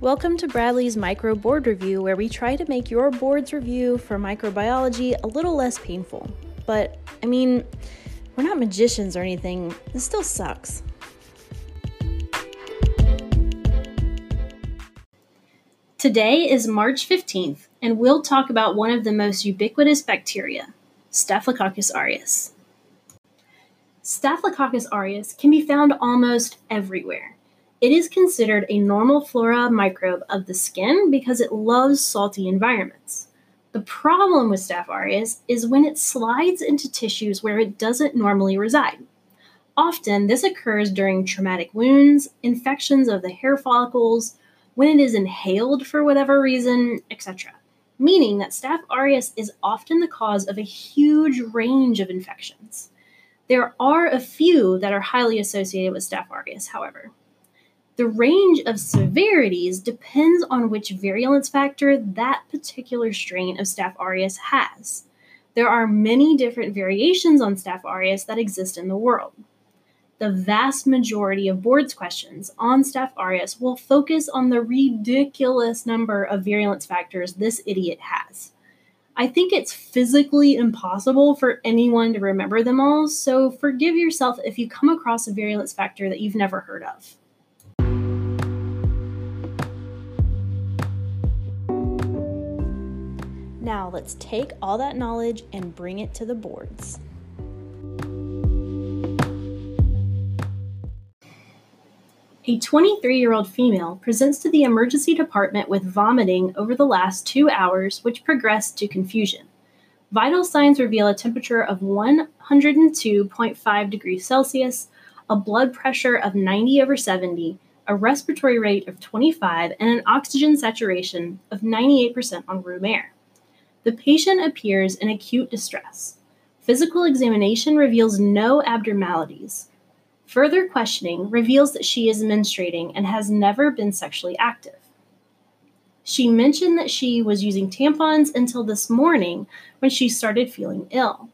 Welcome to Bradley's Micro Board Review, where we try to make your board's review for microbiology a little less painful. But, I mean, we're not magicians or anything, this still sucks. Today is March 15th, and we'll talk about one of the most ubiquitous bacteria, Staphylococcus aureus. Staphylococcus aureus can be found almost everywhere. It is considered a normal flora microbe of the skin because it loves salty environments. The problem with Staph aureus is when it slides into tissues where it doesn't normally reside. Often, this occurs during traumatic wounds, infections of the hair follicles, when it is inhaled for whatever reason, etc. Meaning that Staph aureus is often the cause of a huge range of infections. There are a few that are highly associated with Staph aureus, however. The range of severities depends on which virulence factor that particular strain of Staph aureus has. There are many different variations on Staph aureus that exist in the world. The vast majority of boards questions on Staph aureus will focus on the ridiculous number of virulence factors this idiot has. I think it's physically impossible for anyone to remember them all, so forgive yourself if you come across a virulence factor that you've never heard of. Now let's take all that knowledge and bring it to the boards. A 23 year old female presents to the emergency department with vomiting over the last two hours, which progressed to confusion. Vital signs reveal a temperature of 102.5 degrees Celsius, a blood pressure of 90 over 70, a respiratory rate of 25, and an oxygen saturation of 98% on room air. The patient appears in acute distress. Physical examination reveals no abnormalities. Further questioning reveals that she is menstruating and has never been sexually active. She mentioned that she was using tampons until this morning when she started feeling ill.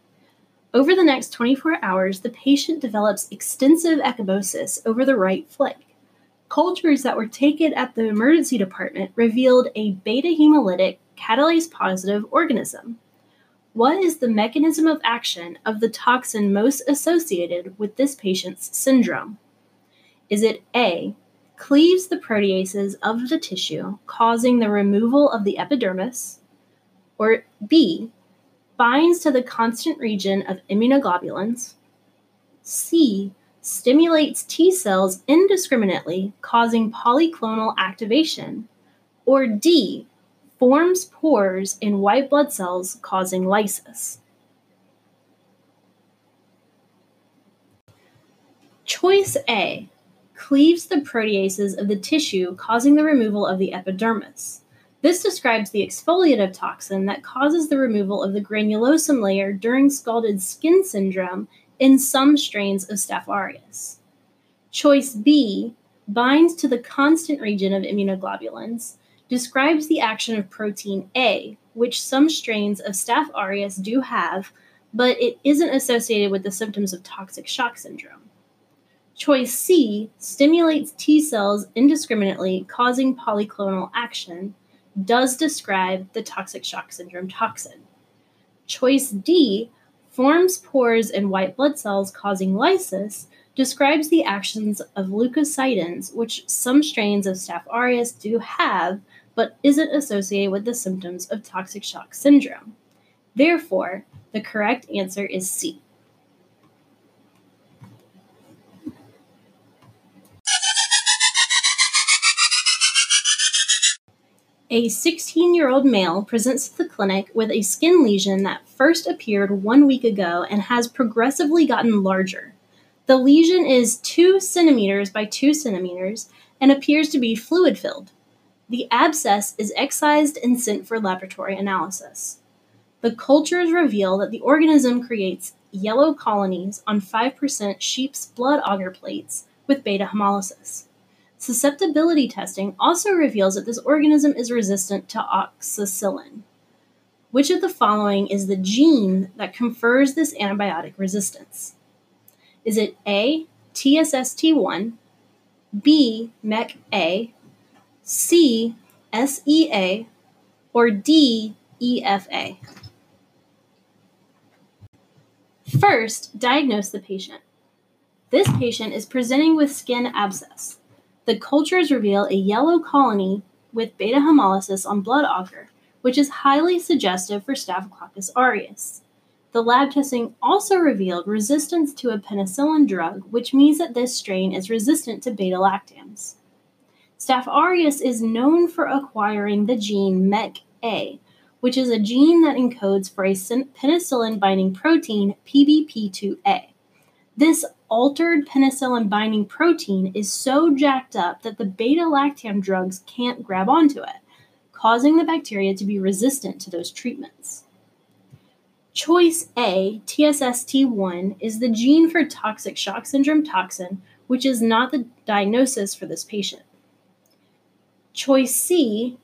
Over the next 24 hours, the patient develops extensive ecchymosis over the right flank. Cultures that were taken at the emergency department revealed a beta hemolytic catalase positive organism. What is the mechanism of action of the toxin most associated with this patient's syndrome? Is it A, cleaves the proteases of the tissue, causing the removal of the epidermis? Or B, binds to the constant region of immunoglobulins? C, stimulates T cells indiscriminately, causing polyclonal activation? Or D, forms pores in white blood cells, causing lysis. Choice A cleaves the proteases of the tissue, causing the removal of the epidermis. This describes the exfoliative toxin that causes the removal of the granulosum layer during scalded skin syndrome in some strains of Staph aureus. Choice B binds to the constant region of immunoglobulins, describes the action of protein A, which some strains of Staph aureus do have, but it isn't associated with the symptoms of toxic shock syndrome. Choice C stimulates T cells indiscriminately, causing polyclonal action, does describe the toxic shock syndrome toxin. Choice D forms pores in white blood cells, causing lysis, describes the actions of leukocidins, which some strains of Staph aureus do have, but isn't associated with the symptoms of toxic shock syndrome. Therefore, the correct answer is C. A 16 year old male presents to the clinic with a skin lesion that first appeared one week ago and has progressively gotten larger. The lesion is 2 centimeters by 2 centimeters and appears to be fluid filled. The abscess is excised and sent for laboratory analysis. The cultures reveal that the organism creates yellow colonies on 5% sheep's blood agar plates with beta hemolysis. Susceptibility testing also reveals that this organism is resistant to oxacillin. Which of the following is the gene that confers this antibiotic resistance? Is it A, TSST1, B, MECA, C. Or D. EFA? First, diagnose the patient. This patient is presenting with skin abscess. The cultures reveal a yellow colony with beta hemolysis on blood agar, which is highly suggestive for Staphylococcus aureus. The lab testing also revealed resistance to a penicillin drug, which means that this strain is resistant to beta lactams. Staph aureus is known for acquiring the gene MEC-A, which is a gene that encodes for a penicillin binding protein, PBP2A. This altered penicillin binding protein is so jacked up that the beta lactam drugs can't grab onto it, causing the bacteria to be resistant to those treatments. Choice A, TSST1, is the gene for toxic shock syndrome toxin, which is not the diagnosis for this patient. Choice C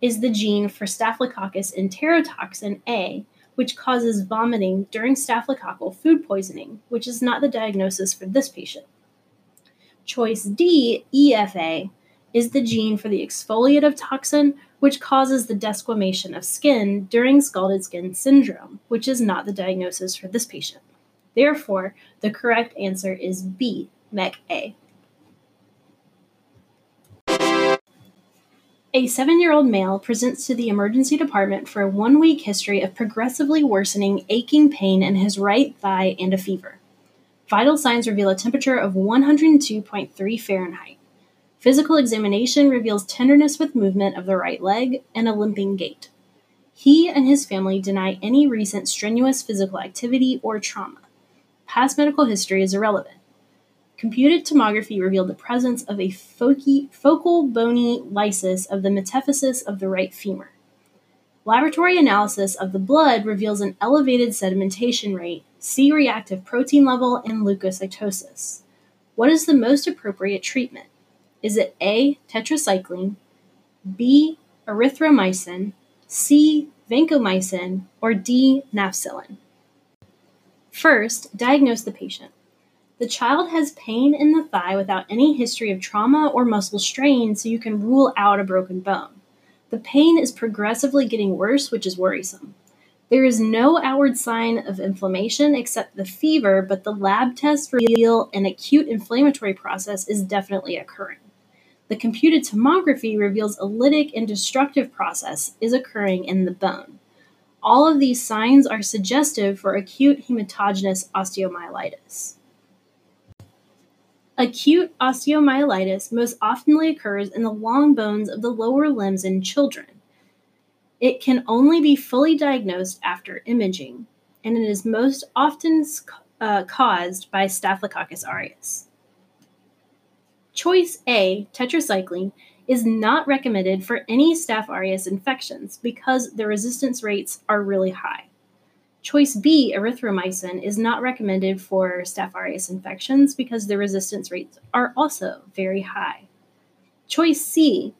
is the gene for Staphylococcus enterotoxin A, which causes vomiting during staphylococcal food poisoning, which is not the diagnosis for this patient. Choice D, EFA, is the gene for the exfoliative toxin, which causes the desquamation of skin during scalded skin syndrome, which is not the diagnosis for this patient. Therefore, the correct answer is B, MEC A. A seven year old male presents to the emergency department for a one week history of progressively worsening aching pain in his right thigh and a fever. Vital signs reveal a temperature of 102.3 Fahrenheit. Physical examination reveals tenderness with movement of the right leg and a limping gait. He and his family deny any recent strenuous physical activity or trauma. Past medical history is irrelevant. Computed tomography revealed the presence of a focal bony lysis of the metaphysis of the right femur. Laboratory analysis of the blood reveals an elevated sedimentation rate, C reactive protein level, and leukocytosis. What is the most appropriate treatment? Is it A. Tetracycline, B. Erythromycin, C. Vancomycin, or D. Nafcillin? First, diagnose the patient. The child has pain in the thigh without any history of trauma or muscle strain, so you can rule out a broken bone. The pain is progressively getting worse, which is worrisome. There is no outward sign of inflammation except the fever, but the lab tests reveal an acute inflammatory process is definitely occurring. The computed tomography reveals a lytic and destructive process is occurring in the bone. All of these signs are suggestive for acute hematogenous osteomyelitis. Acute osteomyelitis most oftenly occurs in the long bones of the lower limbs in children. It can only be fully diagnosed after imaging, and it is most often uh, caused by Staphylococcus aureus. Choice A, tetracycline, is not recommended for any Staph aureus infections because the resistance rates are really high. Choice B, erythromycin, is not recommended for Staph aureus infections because the resistance rates are also very high. Choice C,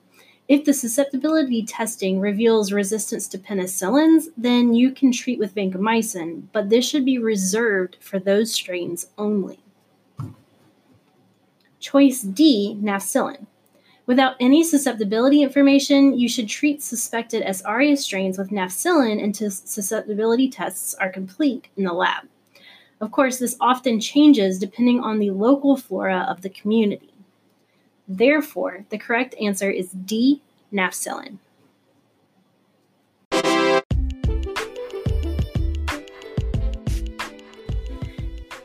if the susceptibility testing reveals resistance to penicillins, then you can treat with vancomycin, but this should be reserved for those strains only. Choice D, nafcillin. Without any susceptibility information, you should treat suspected S. aureus strains with nafcillin until susceptibility tests are complete in the lab. Of course, this often changes depending on the local flora of the community. Therefore, the correct answer is D, nafcillin.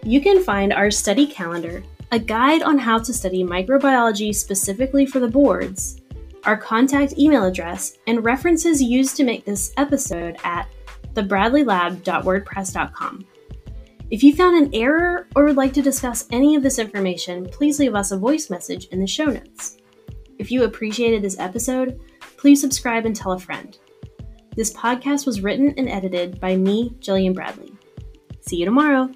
You can find our study calendar a guide on how to study microbiology specifically for the boards, our contact email address, and references used to make this episode at thebradleylab.wordpress.com. If you found an error or would like to discuss any of this information, please leave us a voice message in the show notes. If you appreciated this episode, please subscribe and tell a friend. This podcast was written and edited by me, Jillian Bradley. See you tomorrow.